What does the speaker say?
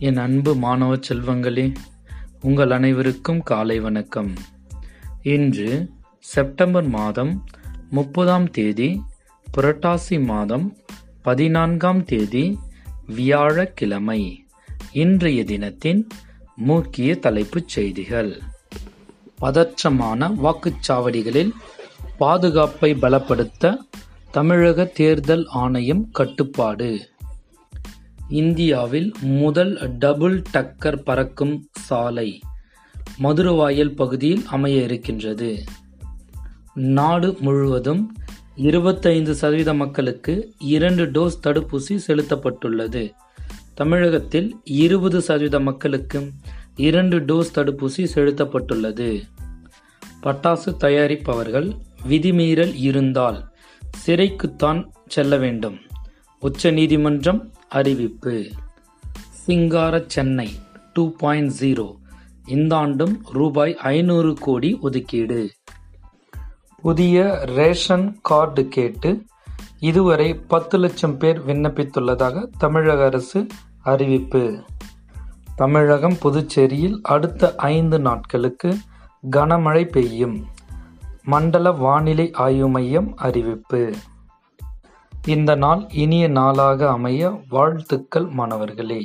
என் அன்பு மாணவ செல்வங்களே உங்கள் அனைவருக்கும் காலை வணக்கம். இன்று செப்டம்பர் மாதம் முப்பதாம் தேதி புரட்டாசி மாதம் பதினான்காம் தேதி வியாழக்கிழமை இன்றைய தினத்தின் முக்கிய தலைப்புச் செய்திகள். பதற்றமான வாக்குச்சாவடிகளில் பாதுகாப்பை பலப்படுத்த தமிழக தேர்தல் ஆணையம் கட்டுப்பாடு. இந்தியாவில் முதல் டபுள் டக்கர் பறக்கும் சாலை மதுரவாயல் பகுதியில் அமைய இருக்கின்றது. நாடு முழுவதும் இருபத்தைந்து சதவீத மக்களுக்கு இரண்டு டோஸ் தடுப்பூசி செலுத்தப்பட்டுள்ளது. தமிழகத்தில் இருபது சதவீத மக்களுக்கு இரண்டு டோஸ் தடுப்பூசி செலுத்தப்பட்டுள்ளது. பட்டாசு தயாரிப்பவர்கள் விதிமீறல் இருந்தால் சிறைக்குத்தான் செல்ல வேண்டும். உச்ச நீதிமன்றம் அறிவிப்பு. சிங்கார சென்னை டூ பாயிண்ட் ஜீரோ இந்த ஆண்டும் ரூபாய் ஐநூறு கோடி ஒதுக்கீடு. புதிய ரேஷன் கார்டு கேட்டு இதுவரை பத்து லட்சம் பேர் விண்ணப்பித்துள்ளதாக தமிழக அரசு அறிவிப்பு. தமிழகம் புதுச்சேரியில் அடுத்த ஐந்து நாட்களுக்கு கனமழை பெய்யும். மண்டல வானிலை ஆய்வு மையம் அறிவிப்பு. இந்த நாள் இனிய நாளாக அமைய வாழ்த்துக்கள் மாணவர்களே.